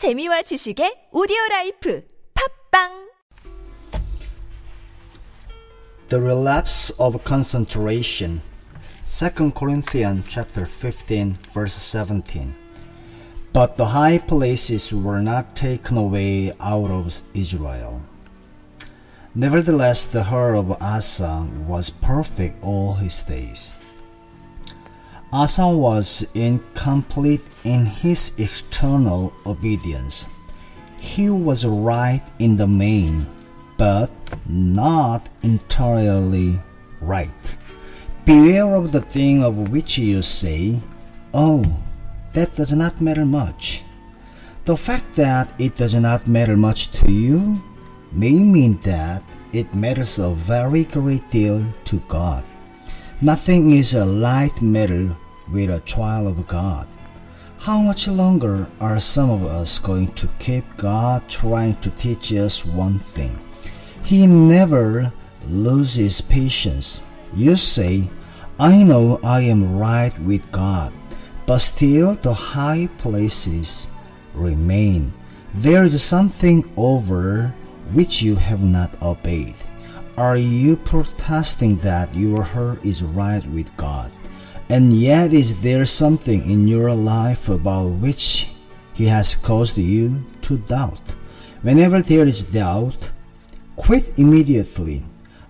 재미와 지식의 오디오 라이프. 팝빵! The relapse of concentration. 2 Chronicles chapter 15 verse 17 But the high places were not taken away out of Israel. Nevertheless the heart of Asa was perfect all his days. Asa was in complete in his external obedience. He was right in the main, but not entirely right. Beware of the thing of which you say, Oh, that does not matter much. The fact that it does not matter much to you may mean that it matters a very great deal to God. Nothing is a light matter with a child of God. How much longer are some of us going to keep God trying to teach us one thing? He never loses patience. You say, I know I am right with God, but still the high places remain. There is something over which you have not obeyed. Are you protesting that your heart is right with God? And yet, is there something in your life about which He has caused you to doubt? Whenever there is doubt, quit immediately,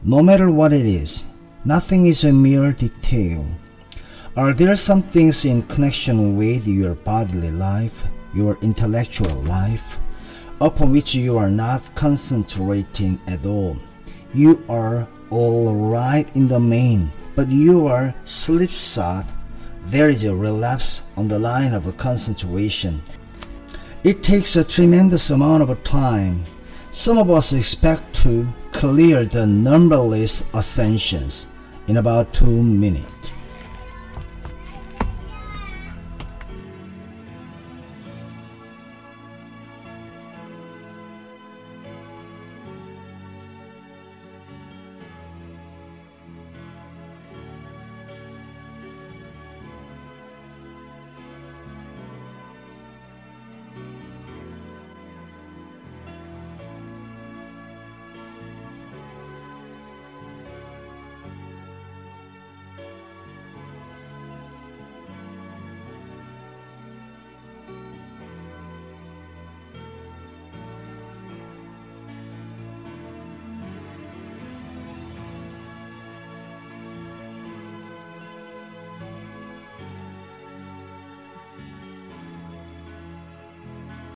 no matter what it is. Nothing is a mere detail. Are there some things in connection with your bodily life, your intellectual life, upon which you are not concentrating at all? You are all right in the main, but you are slipshod. There is a relapse on the line of concentration. It takes a tremendous amount of time. Some of us expect to clear the numberless ascensions in about two minutes.